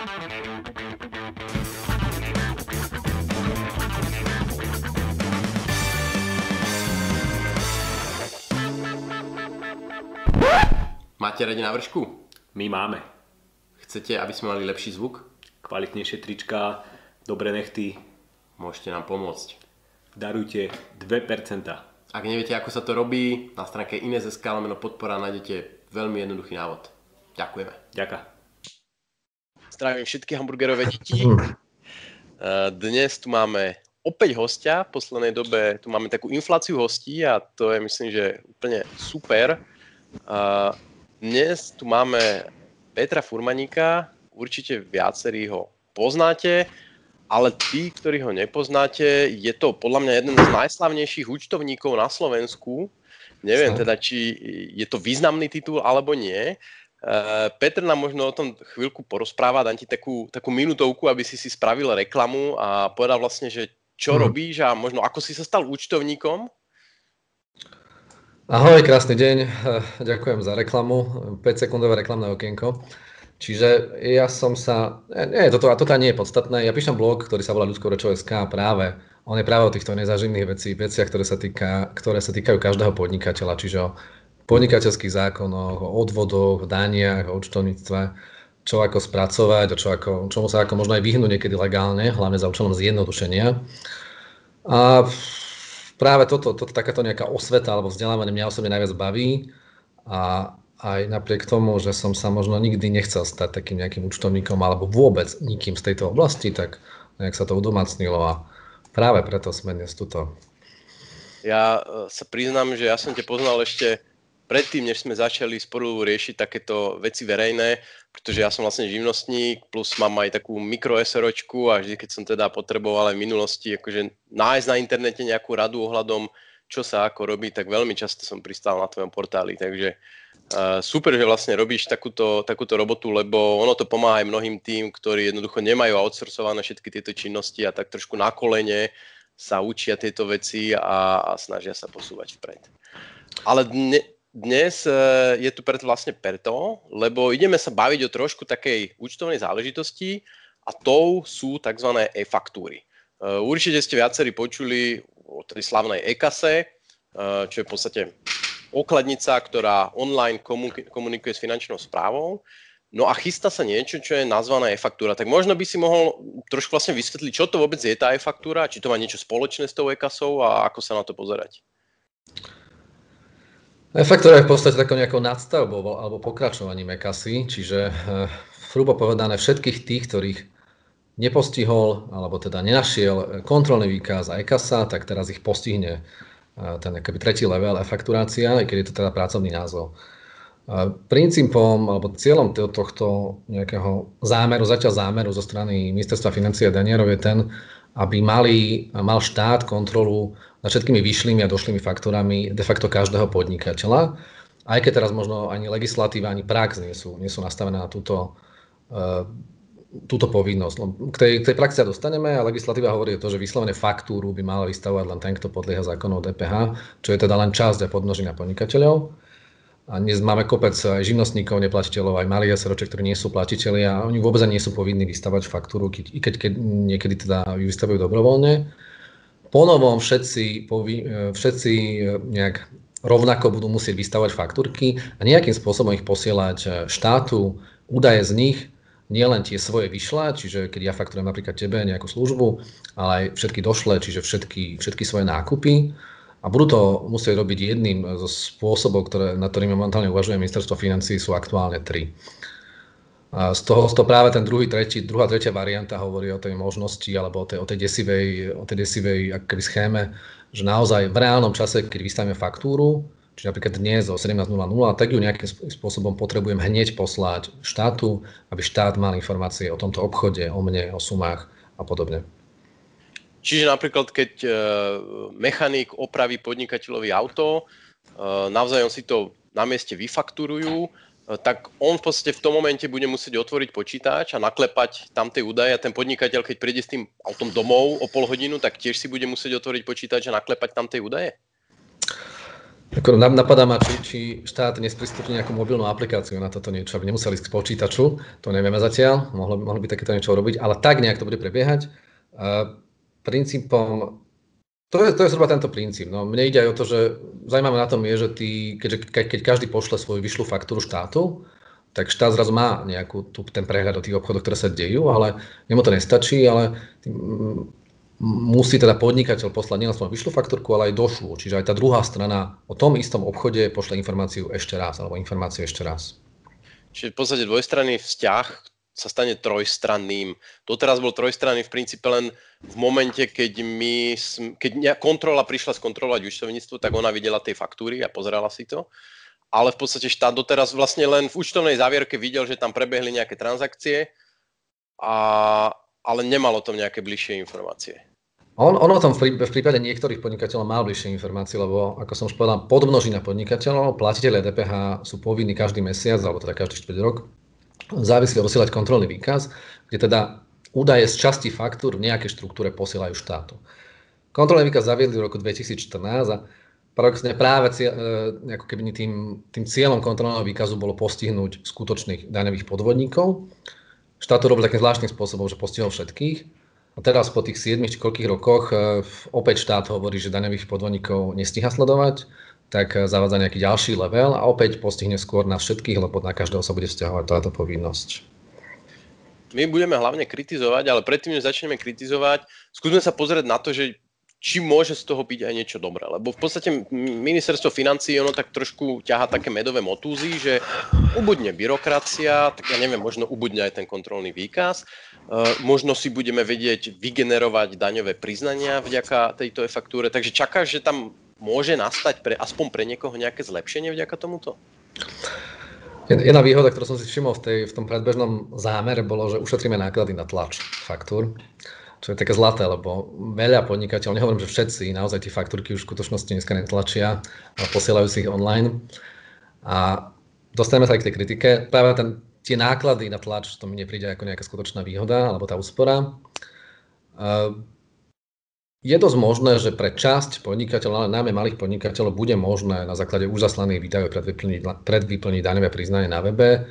Máte radi návršku? My máme. Chcete, aby sme mali lepší zvuk? Kvalitnejšie trička, dobré nechty. Môžete nám pomôcť. Darujte 2%. Ak neviete, ako sa to robí, na stránke Ines.sk podpora nájdete veľmi jednoduchý návod. Ďakujeme. Ďaká. Zdravím všetky hamburgerové deti. Dnes tu máme opäť hostia. V poslednej dobe tu máme takú infláciu hostí a to je myslím, že úplne super. Dnes tu máme Petra Furmaníka, určite viacerí ho poznáte ale tí, ktorí ho nepoznáte, je to podľa mňa jeden z najslavnejších účtovníkov na Slovensku. Neviem teda, či je to významný titul alebo nie. Uh, Petr nám možno o tom chvíľku porozpráva, dám ti takú, takú minutovku, aby si si spravil reklamu a povedal vlastne, že čo hmm. robíš a možno ako si sa stal účtovníkom. Ahoj, krásny deň, ďakujem za reklamu, 5 sekundové reklamné okienko. Čiže ja som sa, nie, toto, toto nie je podstatné, ja píšem blog, ktorý sa volá ľudskovrečo.sk a práve, on je práve o týchto nezaživných vecí, veciach, ktoré sa, týka, ktoré sa týkajú každého podnikateľa, čiže podnikateľských zákonoch, o odvodoch, o daniach, o účtovníctve, čo ako spracovať, o čo ako, čomu sa ako možno aj vyhnúť niekedy legálne, hlavne za účelom zjednodušenia. A práve toto, toto takáto nejaká osveta alebo vzdelávanie mňa osobne najviac baví a aj napriek tomu, že som sa možno nikdy nechcel stať takým nejakým účtovníkom alebo vôbec nikým z tejto oblasti, tak nejak sa to udomacnilo a práve preto sme dnes tuto. Ja e, sa priznám, že ja som te poznal ešte predtým, než sme začali spolu riešiť takéto veci verejné, pretože ja som vlastne živnostník, plus mám aj takú mikro SROčku a vždy, keď som teda potreboval aj v minulosti akože nájsť na internete nejakú radu ohľadom, čo sa ako robí, tak veľmi často som pristal na tvojom portáli, takže super, že vlastne robíš takúto, takúto robotu, lebo ono to pomáha aj mnohým tým, ktorí jednoducho nemajú outsourcované všetky tieto činnosti a tak trošku na kolene sa učia tieto veci a, a snažia sa posúvať vpred. Ale dne, dnes e, je tu preto vlastne preto, lebo ideme sa baviť o trošku takej účtovnej záležitosti a tou sú tzv. e-faktúry. E, určite ste viacerí počuli o tej slavnej e-kase, e, čo je v podstate okladnica, ktorá online komunikuje s finančnou správou. No a chystá sa niečo, čo je nazvaná e-faktúra. Tak možno by si mohol trošku vlastne vysvetliť, čo to vôbec je tá e-faktúra, či to má niečo spoločné s tou e-kasou a ako sa na to pozerať. E-faktúra je v podstate takou nejakou nadstavbou alebo pokračovaním e-kasy, čiže hrubo povedané všetkých tých, ktorých nepostihol alebo teda nenašiel kontrolný výkaz a e-kasa, tak teraz ich postihne ten akoby tretí level e-fakturácia, aj keď je to teda pracovný názov. Princípom alebo cieľom tohto nejakého zámeru, zatiaľ zámeru zo strany ministerstva financie a danierov je ten, aby mali, mal štát kontrolu nad všetkými vyšlými a došlými faktúrami de facto každého podnikateľa, aj keď teraz možno ani legislatíva, ani prax nie sú, nie sú nastavené na túto túto povinnosť. No, k, tej, tej praxi sa dostaneme a legislatíva hovorí o to, že vyslovene faktúru by mal vystavovať len ten, kto podlieha zákonov DPH, čo je teda len časť a podmnožina podnikateľov. A dnes máme kopec aj živnostníkov, neplatiteľov, aj malých SROček, ktorí nie sú platiteľi a oni vôbec nie sú povinní vystavať faktúru, keď, keď, keď niekedy teda ju vystavujú dobrovoľne. Ponovom všetci, povi, všetci nejak rovnako budú musieť vystavať faktúrky a nejakým spôsobom ich posielať štátu, údaje z nich nielen tie svoje vyšla, čiže keď ja fakturujem napríklad tebe nejakú službu, ale aj všetky došle, čiže všetky, všetky svoje nákupy. A budú to musieť robiť jedným zo spôsobov, ktoré, na ktorými momentálne uvažuje ministerstvo financí, sú aktuálne tri. A z toho, toho práve ten druhý, tretí, druhá, tretia varianta hovorí o tej možnosti alebo o tej, o tej desivej, o tej desivej akoby schéme, že naozaj v reálnom čase, keď vystavíme faktúru, Čiže napríklad dnes o 17.00, tak ju nejakým spôsobom potrebujem hneď poslať štátu, aby štát mal informácie o tomto obchode, o mne, o sumách a podobne. Čiže napríklad, keď e, mechanik opraví podnikateľovi auto, e, navzájom si to na mieste vyfakturujú, tak on v podstate v tom momente bude musieť otvoriť počítač a naklepať tam tie údaje a ten podnikateľ, keď príde s tým autom domov o pol hodinu, tak tiež si bude musieť otvoriť počítač a naklepať tam tie údaje? Ako napadá ma, či, či štát nesprístupní nejakú mobilnú aplikáciu na toto niečo, aby nemuseli ísť k počítaču, to nevieme zatiaľ, mohli, mohli by takéto niečo robiť, ale tak nejak to bude prebiehať. Uh, princípom, to je, to je zhruba tento princíp. No, mne ide aj o to, že zaujímavé na tom je, že ty, keďže, keď každý pošle svoju vyšlú faktúru štátu, tak štát zrazu má nejakú, tu, ten prehľad o tých obchodoch, ktoré sa dejú, ale jemu to nestačí, ale musí teda podnikateľ poslať nielen svoju vyšlú faktúrku, ale aj došlu. Čiže aj tá druhá strana o tom istom obchode pošle informáciu ešte raz, alebo informáciu ešte raz. Čiže v podstate dvojstranný vzťah sa stane trojstranným. Doteraz bol trojstranný v princípe len v momente, keď, my, keď kontrola prišla skontrolovať účtovníctvo, tak ona videla tie faktúry a pozerala si to. Ale v podstate štát doteraz vlastne len v účtovnej závierke videl, že tam prebehli nejaké transakcie, a, ale nemal o tom nejaké bližšie informácie. On, ono o tom v prípade niektorých podnikateľov má bližšie informácie, lebo ako som už povedal, podmnožina podnikateľov, platiteľe DPH sú povinní každý mesiac, alebo teda každý 4 rok, závisle posielať kontrolný výkaz, kde teda údaje z časti faktúr v nejakej štruktúre posielajú štátu. Kontrolný výkaz zaviedli v roku 2014 a paradoxne práve cieľ, e, ako keby tým, tým cieľom kontrolného výkazu bolo postihnúť skutočných daňových podvodníkov. Štát to robil takým zvláštnym spôsobom, že postihol všetkých a teraz po tých 7 či koľkých rokoch e, opäť štát hovorí, že daňových podvodníkov nestíha sledovať, tak e, zavádza nejaký ďalší level a opäť postihne skôr na všetkých, lebo na každého sa bude vzťahovať táto povinnosť. My budeme hlavne kritizovať, ale predtým, než začneme kritizovať, skúsme sa pozrieť na to, že či môže z toho byť aj niečo dobré. Lebo v podstate ministerstvo financí ono tak trošku ťaha také medové motúzy, že ubudne byrokracia, tak ja neviem, možno ubudne aj ten kontrolný výkaz, uh, možno si budeme vedieť vygenerovať daňové priznania vďaka tejto e-faktúre, takže čakáš, že tam môže nastať pre, aspoň pre niekoho nejaké zlepšenie vďaka tomuto? Jedna výhoda, ktorú som si všimol v, tej, v tom predbežnom zámere, bolo, že ušetríme náklady na tlač faktúr čo je také zlaté, lebo veľa podnikateľov, nehovorím, že všetci, naozaj tie faktúrky už v skutočnosti dneska netlačia, ale posielajú si ich online. A dostaneme sa aj k tej kritike. Práve ten, tie náklady na tlač, to mi nepríde ako nejaká skutočná výhoda, alebo tá úspora. Je dosť možné, že pre časť podnikateľov, ale najmä malých podnikateľov, bude možné na základe už zaslaných výdajov predvyplniť, predvyplniť daňové priznanie na webe?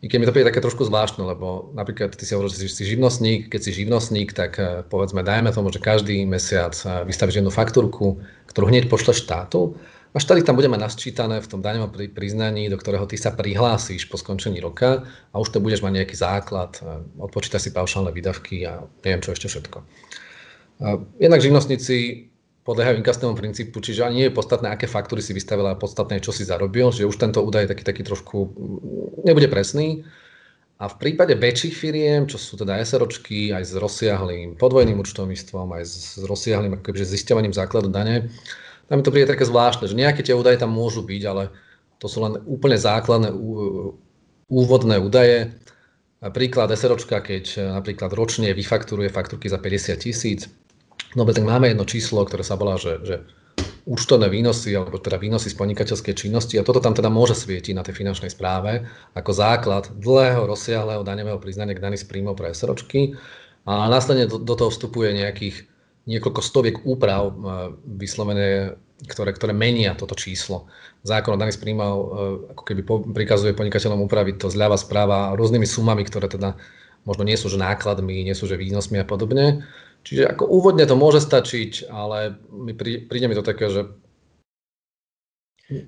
I keď mi to príde také trošku zvláštne, lebo napríklad ty si hovoril, že si živnostník, keď si živnostník, tak eh, povedzme, dajme tomu, že každý mesiac eh, vystavíš jednu faktúrku, ktorú hneď pošle štátu. A štát tam budeme nasčítané v tom daňovom priznaní, do ktorého ty sa prihlásíš po skončení roka a už to budeš mať nejaký základ, eh, odpočítaš si paušálne výdavky a neviem čo ešte všetko. Jednak živnostníci podliehajú inkasnému princípu, čiže ani nie je podstatné, aké faktúry si vystavil, ale podstatné čo si zarobil, že už tento údaj je taký, taký trošku, nebude presný. A v prípade väčších firiem, čo sú teda SROčky, aj s rozsiahlým podvojným účtovníctvom, aj s rozsiahlým akože zisťovaním základu dane, tam mi to príde také zvláštne, že nejaké tie údaje tam môžu byť, ale to sú len úplne základné úvodné údaje. Príklad SROčka, keď napríklad ročne vyfakturuje faktúrky za 50 tisíc, No tak máme jedno číslo, ktoré sa volá, že, že účtovné výnosy, alebo teda výnosy z podnikateľskej činnosti a toto tam teda môže svietiť na tej finančnej správe ako základ dlhého, rozsiahleho daňového priznania k daní z príjmov pre SROčky a následne do, do toho vstupuje nejakých niekoľko stoviek úprav e, vyslovené, ktoré, ktoré menia toto číslo. Zákon o daní z príjmov e, ako keby prikazuje podnikateľom upraviť to zľava správa rôznymi sumami, ktoré teda možno nie sú že nákladmi, nie sú že výnosmi a podobne. Čiže ako úvodne to môže stačiť, ale mi prí, príde mi to také, že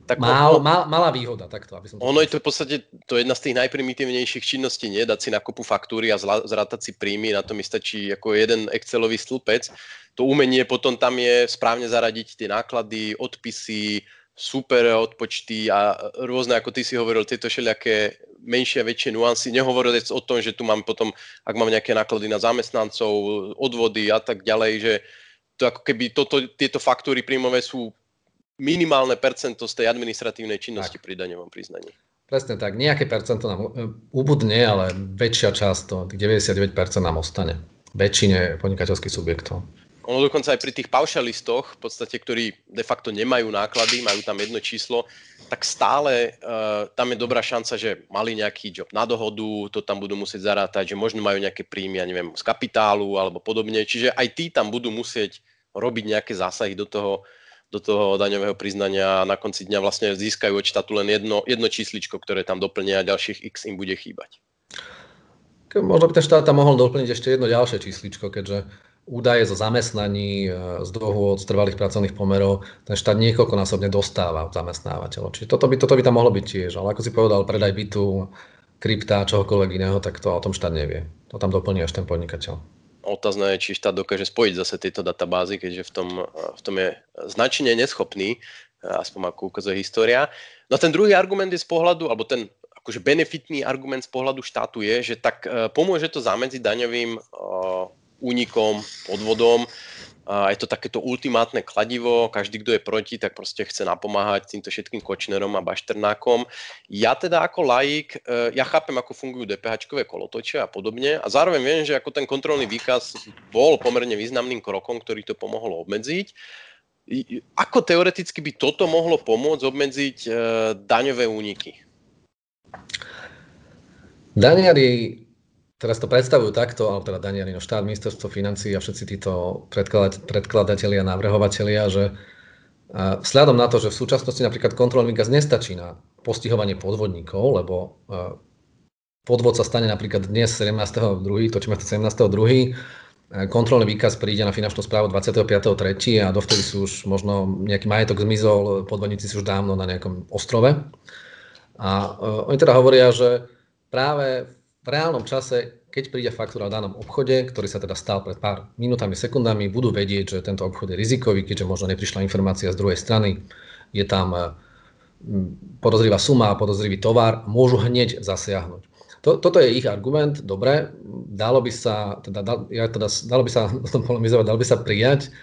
tak Mal, mal, malá výhoda, takto. Aby som to ono je to v podstate to jedna z tých najprimitívnejších činností, nie? Dať si na kopu faktúry a zrátať si príjmy, na to mi stačí ako jeden Excelový stĺpec. To umenie potom tam je správne zaradiť tie náklady, odpisy, super odpočty a rôzne, ako ty si hovoril, tieto všelijaké menšie a väčšie nuancy. Nehovoriť o tom, že tu mám potom, ak mám nejaké náklady na zamestnancov, odvody a tak ďalej, že to ako keby toto, tieto faktúry príjmové sú minimálne percento z tej administratívnej činnosti tak. pri daňovom priznaní. Presne tak, nejaké percento nám ubudne, ale väčšia časť, to 99% nám ostane. Väčšine podnikateľských subjektov. Ono dokonca aj pri tých paušalistoch, v podstate, ktorí de facto nemajú náklady, majú tam jedno číslo, tak stále uh, tam je dobrá šanca, že mali nejaký job na dohodu, to tam budú musieť zarátať, že možno majú nejaké príjmy, ja neviem, z kapitálu alebo podobne. Čiže aj tí tam budú musieť robiť nejaké zásahy do toho, do toho daňového priznania a na konci dňa vlastne získajú od štátu len jedno, jedno čísličko, ktoré tam doplnia a ďalších x im bude chýbať. Možno by ten štát tam mohol doplniť ešte jedno ďalšie čísličko, keďže údaje zo zamestnaní, e, z dohôd, z trvalých pracovných pomerov, ten štát niekoľkonásobne dostáva od zamestnávateľov. Čiže toto by, toto by tam mohlo byť tiež. Ale ako si povedal, predaj bytu, krypta, čohokoľvek iného, tak to o tom štát nevie. To tam doplní až ten podnikateľ otázne je, či štát dokáže spojiť zase tieto databázy, keďže v tom, v tom je značne neschopný, aspoň ako ukazuje história. No a ten druhý argument je z pohľadu, alebo ten akože benefitný argument z pohľadu štátu je, že tak e, pomôže to zamedziť daňovým e, únikom, podvodom, a je to takéto ultimátne kladivo, každý, kto je proti, tak proste chce napomáhať týmto všetkým Kočnerom a Bašternákom. Ja teda ako laik, e, ja chápem, ako fungujú DPH-čkové kolotoče a podobne a zároveň viem, že ako ten kontrolný výkaz bol pomerne významným krokom, ktorý to pomohol obmedziť. Ako teoreticky by toto mohlo pomôcť obmedziť e, daňové úniky? Daňari teraz to predstavujú takto, alebo teda Daniel, no štát, ministerstvo financí a všetci títo predkladatelia, navrhovatelia, že vzhľadom na to, že v súčasnosti napríklad kontrolný výkaz nestačí na postihovanie podvodníkov, lebo podvod sa stane napríklad dnes 17.2., točíme to 17.2., kontrolný výkaz príde na finančnú správu 25.3. a dovtedy sú už možno nejaký majetok zmizol, podvodníci sú už dávno na nejakom ostrove. A uh, oni teda hovoria, že práve v reálnom čase, keď príde faktúra v danom obchode, ktorý sa teda stal pred pár minútami, sekundami, budú vedieť, že tento obchod je rizikový, keďže možno neprišla informácia z druhej strany, je tam eh, podozrivá suma podozrivý tovar, môžu hneď zasiahnuť. To, toto je ich argument, dobre, dalo by sa, teda, ja teda, dalo by sa o tom polemizovať, dalo by sa prijať.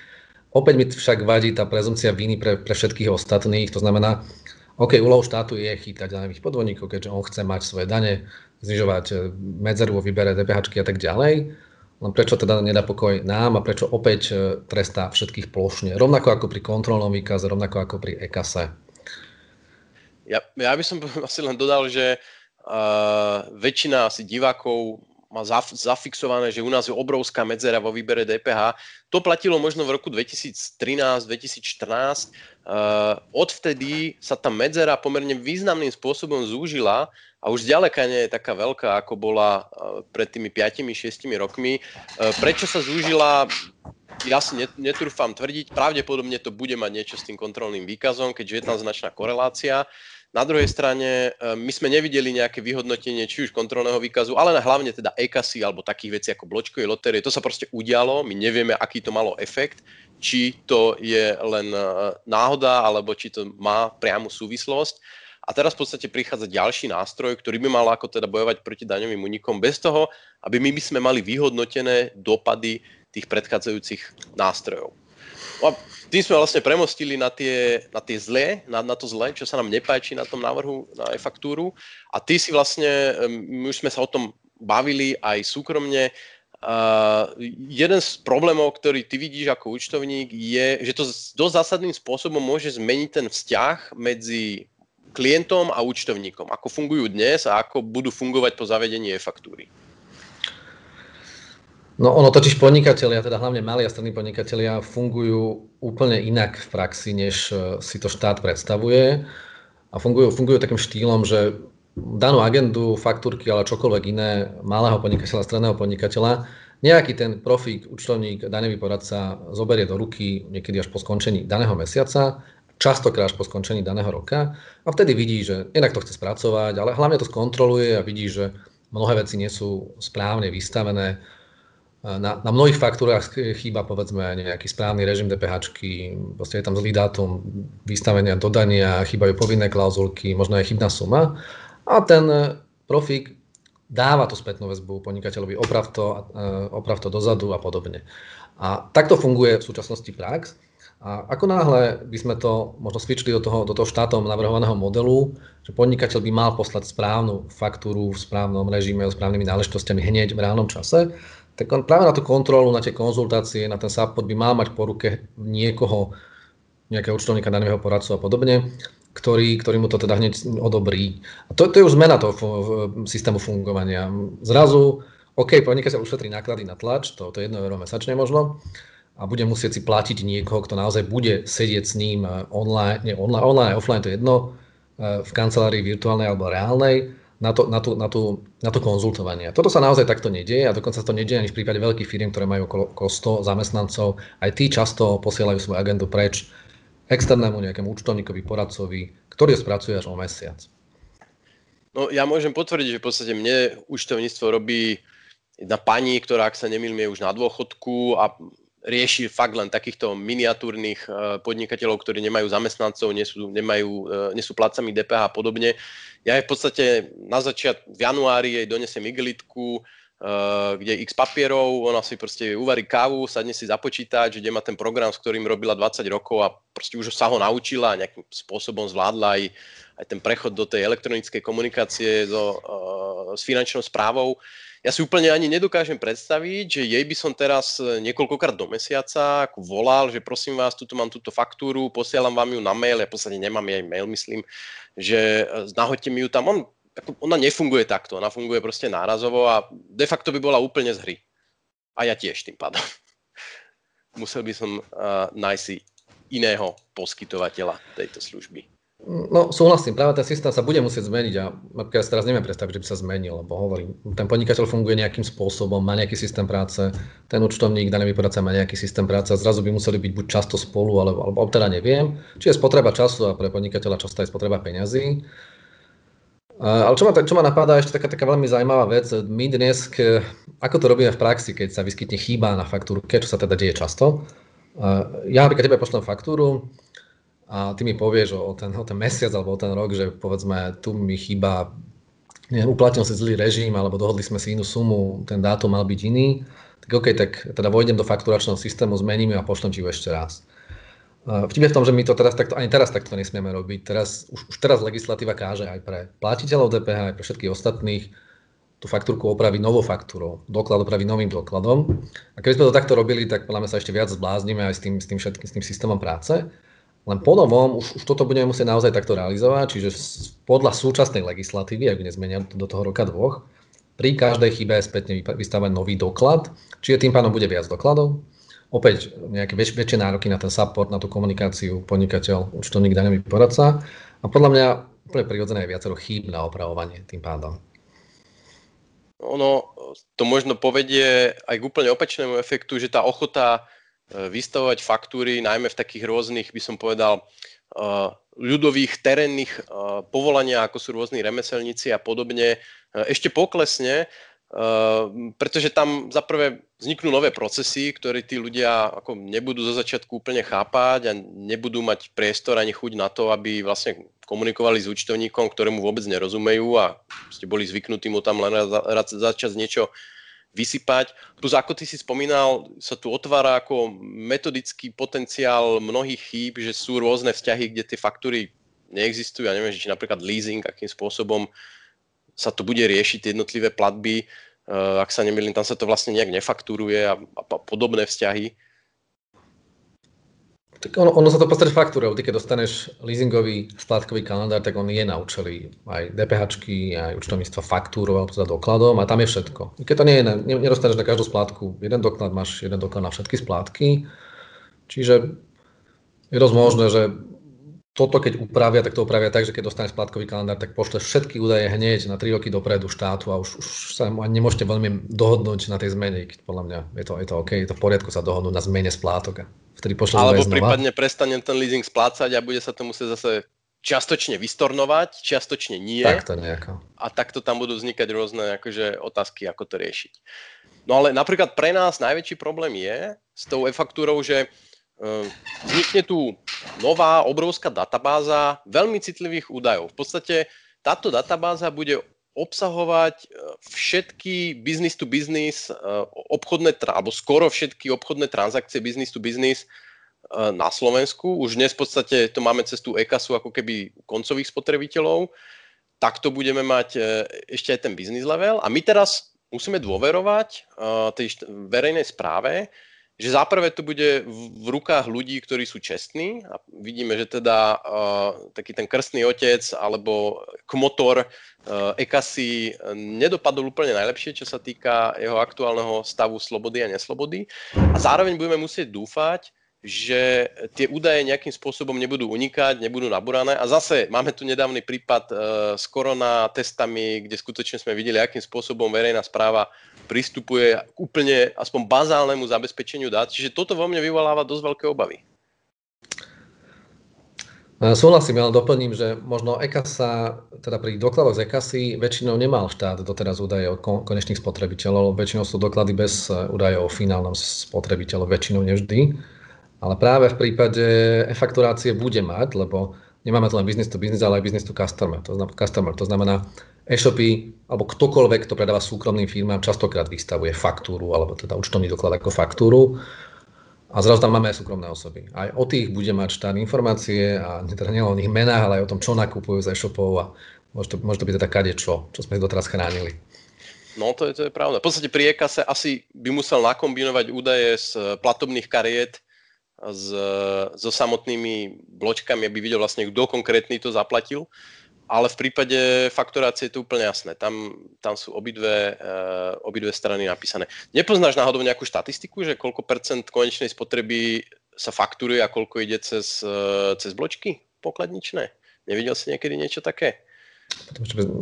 Opäť mi však vadí tá prezumcia viny pre, pre všetkých ostatných, to znamená, OK, úlohou štátu je chytať daňových podvodníkov, keďže on chce mať svoje dane, znižovať eh, medzeru vo výbere DPH a tak ďalej. Len prečo teda nedá pokoj nám a prečo opäť eh, trestá všetkých plošne. Rovnako ako pri kontrolnom výkaze, rovnako ako pri EKASE. Ja, ja by som asi len dodal, že uh, väčšina asi divákov má zaf- zafixované, že u nás je obrovská medzera vo výbere DPH. To platilo možno v roku 2013-2014. Uh, odvtedy sa tá medzera pomerne významným spôsobom zúžila a už zďaleka nie je taká veľká, ako bola uh, pred tými 5-6 rokmi. Uh, prečo sa zúžila? Ja si netrúfam tvrdiť, pravdepodobne to bude mať niečo s tým kontrolným výkazom, keďže je tam značná korelácia. Na druhej strane, e, my sme nevideli nejaké vyhodnotenie či už kontrolného výkazu, ale hlavne teda EKASy alebo takých vecí ako bločkové lotérie. To sa proste udialo, my nevieme, aký to malo efekt, či to je len e, náhoda, alebo či to má priamu súvislosť. A teraz v podstate prichádza ďalší nástroj, ktorý by mal ako teda bojovať proti daňovým únikom bez toho, aby my by sme mali vyhodnotené dopady tých predchádzajúcich nástrojov. A tým sme vlastne premostili na tie, na tie zlé, na, na to zlé, čo sa nám nepáči na tom návrhu na e-faktúru. A ty si vlastne, my už sme sa o tom bavili aj súkromne, Uh, jeden z problémov, ktorý ty vidíš ako účtovník, je, že to dosť zásadným spôsobom môže zmeniť ten vzťah medzi klientom a účtovníkom. Ako fungujú dnes a ako budú fungovať po zavedení e-faktúry. No ono totiž podnikatelia, teda hlavne malí a strední podnikatelia fungujú úplne inak v praxi, než e, si to štát predstavuje. A fungujú, fungujú takým štýlom, že danú agendu, faktúrky, ale čokoľvek iné malého podnikateľa, stredného podnikateľa, nejaký ten profík, účtovník, daňový poradca zoberie do ruky niekedy až po skončení daného mesiaca, častokrát až po skončení daného roka a vtedy vidí, že inak to chce spracovať, ale hlavne to skontroluje a vidí, že mnohé veci nie sú správne vystavené, na, na mnohých faktúrach chýba povedzme nejaký správny režim DPH, proste je tam zlý dátum vystavenia dodania, chýbajú povinné klauzulky, možno aj chybná suma a ten e, profík dáva tú spätnú väzbu podnikateľovi, oprav to, e, oprav to dozadu a podobne. A takto funguje v súčasnosti prax. A ako náhle by sme to možno switchli do toho, do toho štátom navrhovaného modelu, že podnikateľ by mal poslať správnu faktúru v správnom režime, s správnymi náležitostiami hneď v reálnom čase, tak on práve na tú kontrolu, na tie konzultácie, na ten support by mal mať po ruke niekoho, nejakého účtovníka, daňového poradcu a podobne, ktorý, ktorý mu to teda hneď odobrí. A to, to je už zmena toho systému fungovania. Zrazu, OK, podnikateľ ušetrí náklady na tlač, to, to je 1 euro mesačne možno, a bude musieť si platiť niekoho, kto naozaj bude sedieť s ním online, nie online, online, offline, to je jedno, v kancelárii virtuálnej alebo reálnej, na to, na, to, na, to, na to konzultovanie. Toto sa naozaj takto nedieje a dokonca to nedieje ani v prípade veľkých firm, ktoré majú okolo, okolo 100 zamestnancov. Aj tí často posielajú svoju agendu preč externému nejakému účtovníkovi, poradcovi, ktorý spracuje až o mesiac. No ja môžem potvrdiť, že v podstate mne účtovníctvo robí jedna pani, ktorá, ak sa nemýlim, je už na dôchodku a rieši fakt len takýchto miniatúrnych eh, podnikateľov, ktorí nemajú zamestnancov, nie sú, nemajú, eh, nie sú placami DPH a podobne. Ja v podstate na začiatku, v januári jej donesem igelitku, eh, kde x papierov, ona si proste uvarí kávu, sadne si započítať, kde má ten program, s ktorým robila 20 rokov a proste už sa ho naučila a nejakým spôsobom zvládla aj, aj ten prechod do tej elektronickej komunikácie so, s finančnou správou ja si úplne ani nedokážem predstaviť, že jej by som teraz e, niekoľkokrát do mesiaca ako volal, že prosím vás, tuto mám túto faktúru, posielam vám ju na mail, ja v podstate nemám jej mail, myslím, že e, nahoďte mi ju tam. On, ona nefunguje takto, ona funguje proste nárazovo a de facto by bola úplne z hry. A ja tiež tým pádom. Musel by som uh, nájsť si iného poskytovateľa tejto služby. No súhlasím, práve ten systém sa bude musieť zmeniť a ja teraz neviem predstaviť, že by sa zmenil, lebo hovorím, ten podnikateľ funguje nejakým spôsobom, má nejaký systém práce, ten účtovník, daný poradca má nejaký systém práce a zrazu by museli byť buď často spolu, alebo, alebo teda neviem, či je spotreba času a pre podnikateľa často je spotreba peňazí. Ale čo ma, čo ma napadá, ešte taká, taká veľmi zaujímavá vec, my dnes, ako to robíme v praxi, keď sa vyskytne chyba na faktúru, keď čo sa teda deje často, ja napríklad tebe pošlem faktúru, a ty mi povieš o ten, o ten mesiac alebo o ten rok, že povedzme tu mi chýba, neviem, uplatnil si zlý režim alebo dohodli sme si inú sumu, ten dátum mal byť iný, tak OK, tak teda vojdem do fakturačného systému, zmením ju a pošlem ti ju ešte raz. Vtip je v tom, že my to teraz takto, ani teraz takto nesmieme robiť. Teraz, už, už teraz legislatíva káže aj pre platiteľov DPH, aj pre všetkých ostatných tú faktúrku opraviť novou faktúrou, doklad opraviť novým dokladom. A keby sme to takto robili, tak podľa sa ešte viac zbláznime aj s tým, s tým všetkým, s tým systémom práce. Len po novom už, už toto budeme musieť naozaj takto realizovať, čiže podľa súčasnej legislatívy, ak nezmenia do toho roka dvoch, pri každej chybe spätne vystavať nový doklad, čiže tým pánom bude viac dokladov, opäť nejaké väč, väčšie nároky na ten support, na tú komunikáciu, podnikateľ, účtovník, daňový poradca a podľa mňa úplne prirodzené je viacero chýb na opravovanie tým pádom. Ono to možno povedie aj k úplne opačnému efektu, že tá ochota vystavovať faktúry, najmä v takých rôznych, by som povedal, e, ľudových terénnych e, povolania, ako sú rôzni remeselníci a podobne, ešte poklesne, pretože tam zaprvé vzniknú nové procesy, ktoré tí ľudia ako nebudú zo začiatku úplne chápať a nebudú mať priestor ani chuť na to, aby vlastne komunikovali s účtovníkom, ktorému vôbec nerozumejú a ste boli zvyknutí mu tam len za čas niečo vysypať. Plus ako ty si spomínal, sa tu otvára ako metodický potenciál mnohých chýb, že sú rôzne vzťahy, kde tie faktúry neexistujú. Ja neviem, či napríklad leasing, akým spôsobom sa to bude riešiť jednotlivé platby. Uh, ak sa nemýlim, tam sa to vlastne nejak nefaktúruje a, a podobné vzťahy. Tak ono, ono sa to podstate faktúrou. Ty keď dostaneš leasingový splátkový kalendár, tak on je na účely aj DPH, aj účtovníctva faktúrou alebo teda dokladom a tam je všetko. Keď to nie je, ne, nedostaneš na každú splátku jeden doklad, máš jeden doklad na všetky splátky. Čiže je dosť možné, že toto keď upravia, tak to upravia tak, že keď dostaneš splátkový kalendár, tak pošleš všetky údaje hneď na 3 roky dopredu štátu a už, už sa nemôžete veľmi dohodnúť na tej zmene, keď podľa mňa je to, je to OK, je to v poriadku sa dohodnúť na zmene splátok ktorý pošle Alebo prípadne prestane ten leasing splácať a bude sa to musieť zase čiastočne vystornovať, čiastočne nie. Takto nejako. A takto tam budú vznikať rôzne akože, otázky, ako to riešiť. No ale napríklad pre nás najväčší problém je s tou e-faktúrou, že uh, vznikne tu nová obrovská databáza veľmi citlivých údajov. V podstate táto databáza bude obsahovať e, všetky business to business e, obchodné, alebo skoro všetky obchodné transakcie business to business e, na Slovensku. Už dnes v podstate to máme cez tú e-kasu ako keby koncových spotrebiteľov. Takto budeme mať ešte aj ten business level. A my teraz musíme dôverovať tej verejnej správe, že záprve to bude v rukách ľudí, ktorí sú čestní a vidíme, že teda uh, taký ten krstný otec alebo kmotor uh, Ekasi nedopadol úplne najlepšie, čo sa týka jeho aktuálneho stavu slobody a neslobody. A zároveň budeme musieť dúfať, že tie údaje nejakým spôsobom nebudú unikať, nebudú nabúrané. A zase máme tu nedávny prípad uh, s korona testami, kde skutočne sme videli, akým spôsobom verejná správa pristupuje k úplne aspoň bazálnemu zabezpečeniu dát. Čiže toto vo mne vyvoláva dosť veľké obavy. Súhlasím, ale doplním, že možno EKASA, teda pri dokladoch z EKASy väčšinou nemal štát doteraz údaje o konečných spotrebiteľov, väčšinou sú doklady bez údajov o finálnom spotrebiteľov, väčšinou nevždy. Ale práve v prípade e-fakturácie bude mať, lebo nemáme to len business to business, ale aj business to customer. To znamená, customer. To znamená e-shopy alebo ktokoľvek, kto predáva súkromným firmám, častokrát vystavuje faktúru alebo teda účtovný doklad ako faktúru. A zrazu tam máme aj súkromné osoby. Aj o tých bude mať štát informácie a teda nielen o nich menách, ale aj o tom, čo nakupujú z e-shopov a môže to, môže to byť teda kade čo, čo sme doteraz chránili. No to je, to je pravda. V podstate pri EKASE asi by musel nakombinovať údaje z platobných kariet s, so samotnými bločkami, aby videl vlastne, kto konkrétny to zaplatil. Ale v prípade fakturácie je to úplne jasné. Tam, tam sú obidve, uh, obidve strany napísané. Nepoznáš náhodou nejakú štatistiku, že koľko percent konečnej spotreby sa fakturuje a koľko ide cez, uh, cez bločky pokladničné? Nevidel si niekedy niečo také?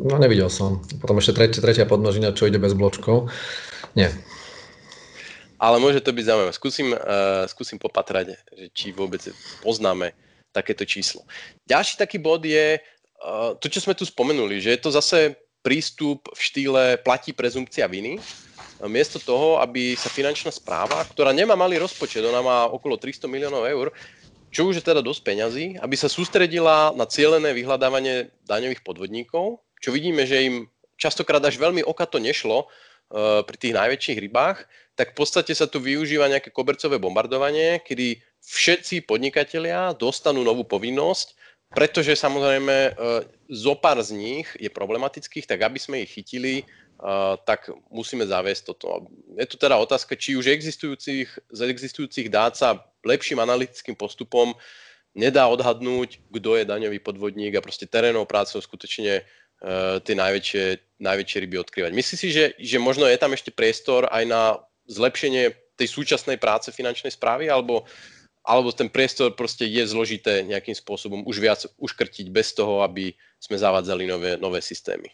No nevidel som. Potom ešte tretia, tretia podnožina, čo ide bez bločkov. Nie ale môže to byť zaujímavé. Skúsim, uh, skúsim popatrať, že či vôbec poznáme takéto číslo. Ďalší taký bod je uh, to, čo sme tu spomenuli, že je to zase prístup v štýle platí prezumpcia viny. Miesto toho, aby sa finančná správa, ktorá nemá malý rozpočet, ona má okolo 300 miliónov eur, čo už je teda dosť peňazí, aby sa sústredila na cieľené vyhľadávanie daňových podvodníkov, čo vidíme, že im častokrát až veľmi okato nešlo pri tých najväčších rybách, tak v podstate sa tu využíva nejaké kobercové bombardovanie, kedy všetci podnikatelia dostanú novú povinnosť, pretože samozrejme e, zo pár z nich je problematických, tak aby sme ich chytili, e, tak musíme zaviesť toto. Je tu teda otázka, či už existujúcich, z existujúcich dát sa lepším analytickým postupom nedá odhadnúť, kto je daňový podvodník a proste terénou prácou skutočne tie najväčšie, najväčšie ryby odkrývať. Myslíš si, že, že možno je tam ešte priestor aj na zlepšenie tej súčasnej práce finančnej správy, alebo, alebo ten priestor proste je zložité nejakým spôsobom už viac uškrtiť bez toho, aby sme zavádzali nové, nové systémy?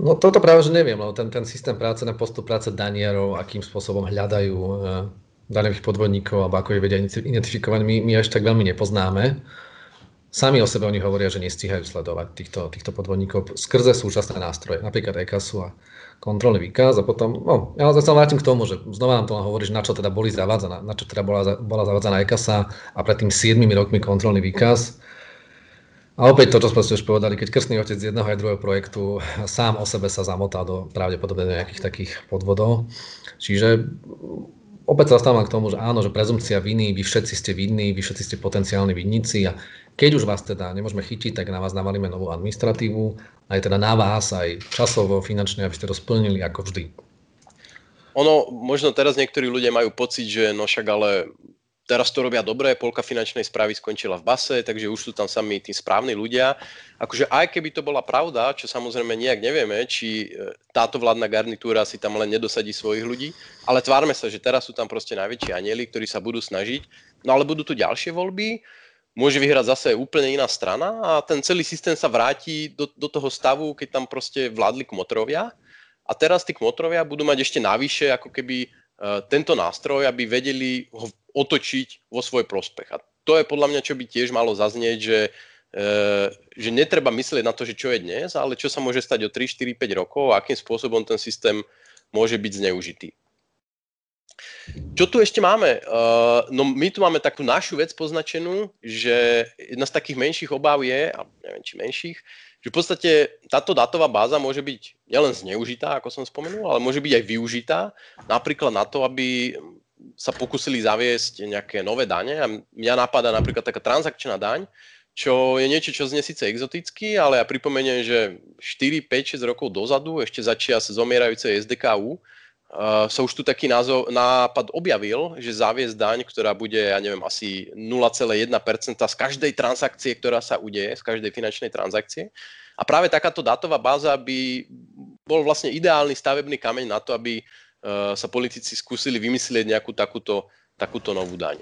No toto práve, že neviem, lebo ten, ten systém práce, na postup práce danierov, akým spôsobom hľadajú e, daňových podvodníkov, alebo ako ich vedia identifikovať, my, my až tak veľmi nepoznáme. Sami o sebe oni hovoria, že nestíhajú sledovať týchto, týchto podvodníkov skrze súčasné nástroje, napríklad EKASu a kontrolný výkaz a potom, no, ja sa vrátim k tomu, že znova nám to hovoríš, na čo teda boli zavádzaná, na čo teda bola, bola zavádzaná EKASA a predtým 7 rokmi kontrolný výkaz. A opäť to, čo sme už povedali, keď krstný otec z jedného aj druhého projektu sám o sebe sa zamotá do pravdepodobne nejakých takých podvodov. Čiže opäť sa stávam k tomu, že áno, že prezumcia viny, vy všetci ste vinní, vy všetci ste potenciálni vinníci a keď už vás teda nemôžeme chytiť, tak na vás navalíme novú administratívu, aj teda na vás, aj časovo, finančne, aby ste to splnili ako vždy. Ono, možno teraz niektorí ľudia majú pocit, že no však ale teraz to robia dobre, polka finančnej správy skončila v base, takže už sú tam sami tí správni ľudia. Akože aj keby to bola pravda, čo samozrejme nejak nevieme, či e, táto vládna garnitúra si tam len nedosadí svojich ľudí, ale tvárme sa, že teraz sú tam proste najväčší anieli, ktorí sa budú snažiť. No ale budú tu ďalšie voľby, môže vyhrať zase úplne iná strana a ten celý systém sa vráti do, do toho stavu, keď tam proste vládli kmotrovia. A teraz tí kmotrovia budú mať ešte navyše ako keby uh, tento nástroj, aby vedeli ho otočiť vo svoj prospech. A to je podľa mňa, čo by tiež malo zaznieť, že, uh, že netreba myslieť na to, že čo je dnes, ale čo sa môže stať o 3, 4, 5 rokov a akým spôsobom ten systém môže byť zneužitý. Čo tu ešte máme? Uh, no my tu máme takú našu vec poznačenú, že jedna z takých menších obáv je, a neviem či menších, že v podstate táto datová báza môže byť nielen zneužitá, ako som spomenul, ale môže byť aj využitá napríklad na to, aby sa pokusili zaviesť nejaké nové dane. A mňa napadá napríklad taká transakčná daň, čo je niečo, čo znie síce exoticky, ale ja pripomeniem, že 4, 5, 6 rokov dozadu, ešte začia sa zomierajúce SDKU, uh, sa už tu taký názov, nápad objavil, že zaviesť daň, ktorá bude, ja neviem, asi 0,1% z každej transakcie, ktorá sa udeje, z každej finančnej transakcie. A práve takáto dátová báza by bol vlastne ideálny stavebný kameň na to, aby sa politici skúsili vymyslieť nejakú takúto, takúto novú daň.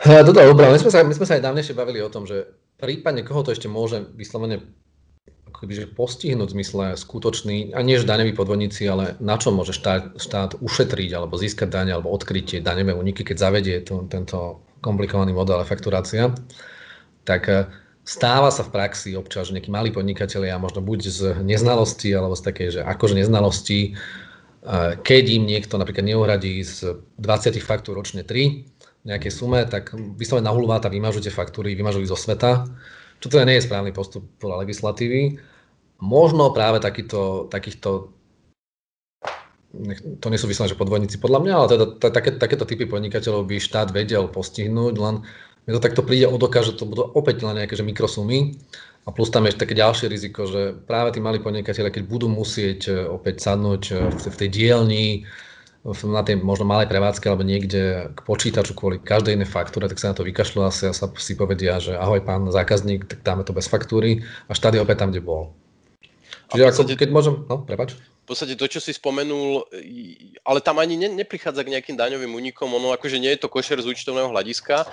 Je dobré, my sme, sa, my sme sa aj dávnejšie bavili o tom, že prípadne koho to ešte môže vyslovene akoby, že postihnúť v zmysle skutočný, a nie že daňoví podvodníci, ale na čo môže štát, štát ušetriť alebo získať daň alebo odkrytie daňové úniky, keď zavedie to, tento komplikovaný model fakturácia, tak eh, stáva sa v praxi občas, že nejakí malí podnikatelia, možno buď z neznalosti alebo z takej, že akože neznalosti, eh, keď im niekto napríklad neuhradí z 20 faktúr ročne 3, nejakej sume, tak vyslovene na hulváta vymažu tie faktúry, vymažu zo sveta, čo teda nie je správny postup podľa legislatívy. Možno práve takýto, takýchto to nie sú vyslovene, že podvodníci podľa mňa, ale teda také, takéto typy podnikateľov by štát vedel postihnúť, len mi to takto príde od oka, že to budú opäť len nejaké že mikrosumy a plus tam je ešte také ďalšie riziko, že práve tí malí podnikatelia, keď budú musieť e, opäť sadnúť e, v, v tej dielni, na tej možno malej prevádzke alebo niekde k počítaču kvôli každej inej faktúre, tak sa na to vykašľú a sa si povedia, že ahoj pán zákazník, tak dáme to bez faktúry a štát je opäť tam, kde bol. Čiže podstate, ako, keď môžem, no, prepač. V podstate to, čo si spomenul, ale tam ani ne, neprichádza k nejakým daňovým únikom, ono akože nie je to košer z účtovného hľadiska,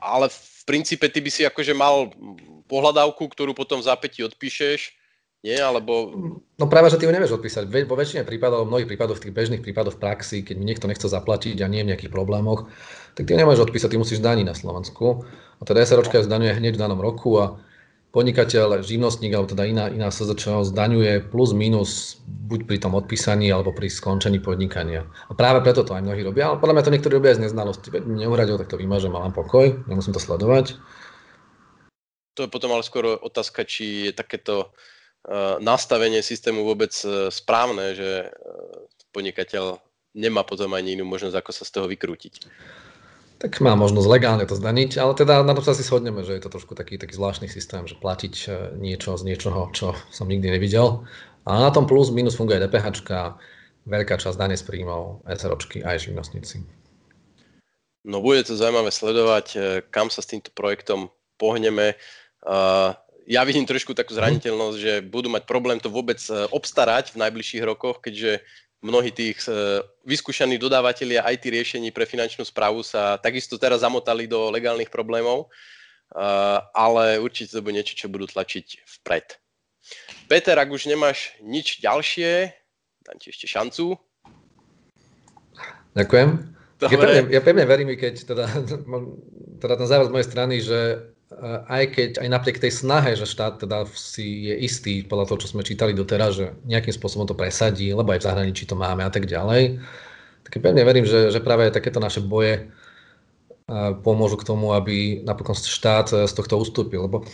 ale v princípe ty by si akože mal pohľadávku, ktorú potom v zápäti odpíšeš, nie? Alebo... No práve, že ty ho nevieš odpísať. Vo väčšine prípadov, v mnohých prípadoch, v tých bežných prípadoch v praxi, keď niekto nechce zaplatiť a nie je v nejakých problémoch, tak ty ho nemôžeš odpísať, ty musíš daniť na Slovensku. A teda SROčka zdaňuje hneď v danom roku a podnikateľ, živnostník alebo teda iná, iná SZČ zdaňuje plus minus buď pri tom odpísaní alebo pri skončení podnikania. A práve preto to aj mnohí robia, ale podľa mňa to niektorí robia aj z neznalosti. Veď neuhradil, tak to vymažem a mám pokoj, nemusím to sledovať. To je potom ale skôr otázka, či je takéto Eh, nastavenie systému vôbec eh, správne, že eh, podnikateľ nemá potom ani inú možnosť, ako sa z toho vykrútiť. Tak má možnosť legálne to zdaniť, ale teda na to sa si shodneme, že je to trošku taký, taký zvláštny systém, že platiť niečo z niečoho, čo som nikdy nevidel. A na tom plus minus funguje DPH, veľká časť dane z príjmov, SROčky aj živnostníci. No bude to zaujímavé sledovať, kam sa s týmto projektom pohneme ja vidím trošku takú mhm. zraniteľnosť, že budú mať problém to vôbec e, obstarať v najbližších rokoch, keďže mnohí tých e, vyskúšaní dodávateľia IT riešení pre finančnú správu sa takisto teraz zamotali do legálnych problémov, ale určite to bude niečo, čo budú tlačiť vpred. Peter, ak už nemáš nič ďalšie, dám ti ešte šancu. Ďakujem. Ja pevne, ja pevne verím, keď teda, teda ten záver z mojej strany, že aj keď, aj napriek tej snahe, že štát teda si je istý, podľa toho, čo sme čítali doteraz, že nejakým spôsobom to presadí, lebo aj v zahraničí to máme a tak ďalej, tak pevne verím, že, že práve takéto naše boje pomôžu k tomu, aby napokon štát z tohto ustúpil. Lebo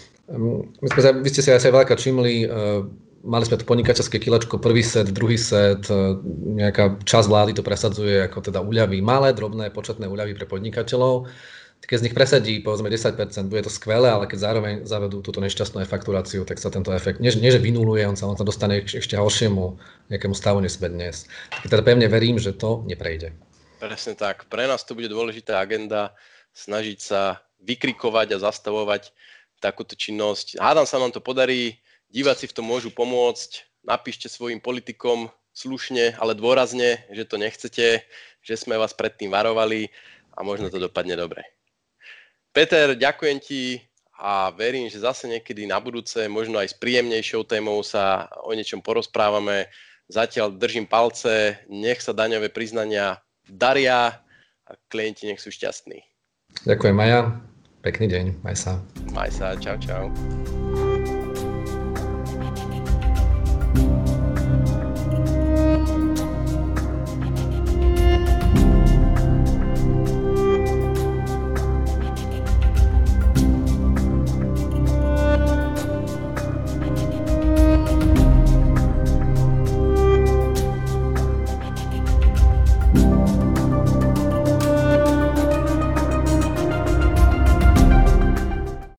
my sme, vy ste si aj veľká čimli, mali sme to podnikateľské kilečko, prvý set, druhý set, nejaká časť vlády to presadzuje ako teda úľavy, malé, drobné, početné úľavy pre podnikateľov keď z nich presadí povedzme 10%, bude to skvelé, ale keď zároveň zavedú túto nešťastnú fakturáciu, tak sa tento efekt, nie, nie že vynuluje, on sa, on sa dostane ešte horšiemu nejakému stavu, než dnes. Tak teda pevne verím, že to neprejde. Presne tak. Pre nás to bude dôležitá agenda snažiť sa vykrikovať a zastavovať takúto činnosť. Hádam sa nám to podarí, diváci v tom môžu pomôcť, napíšte svojim politikom slušne, ale dôrazne, že to nechcete, že sme vás predtým varovali a možno to dopadne dobre. Peter, ďakujem ti a verím, že zase niekedy na budúce, možno aj s príjemnejšou témou sa o niečom porozprávame. Zatiaľ držím palce, nech sa daňové priznania daria a klienti nech sú šťastní. Ďakujem Maja, pekný deň, maj sa. Maj sa, čau čau.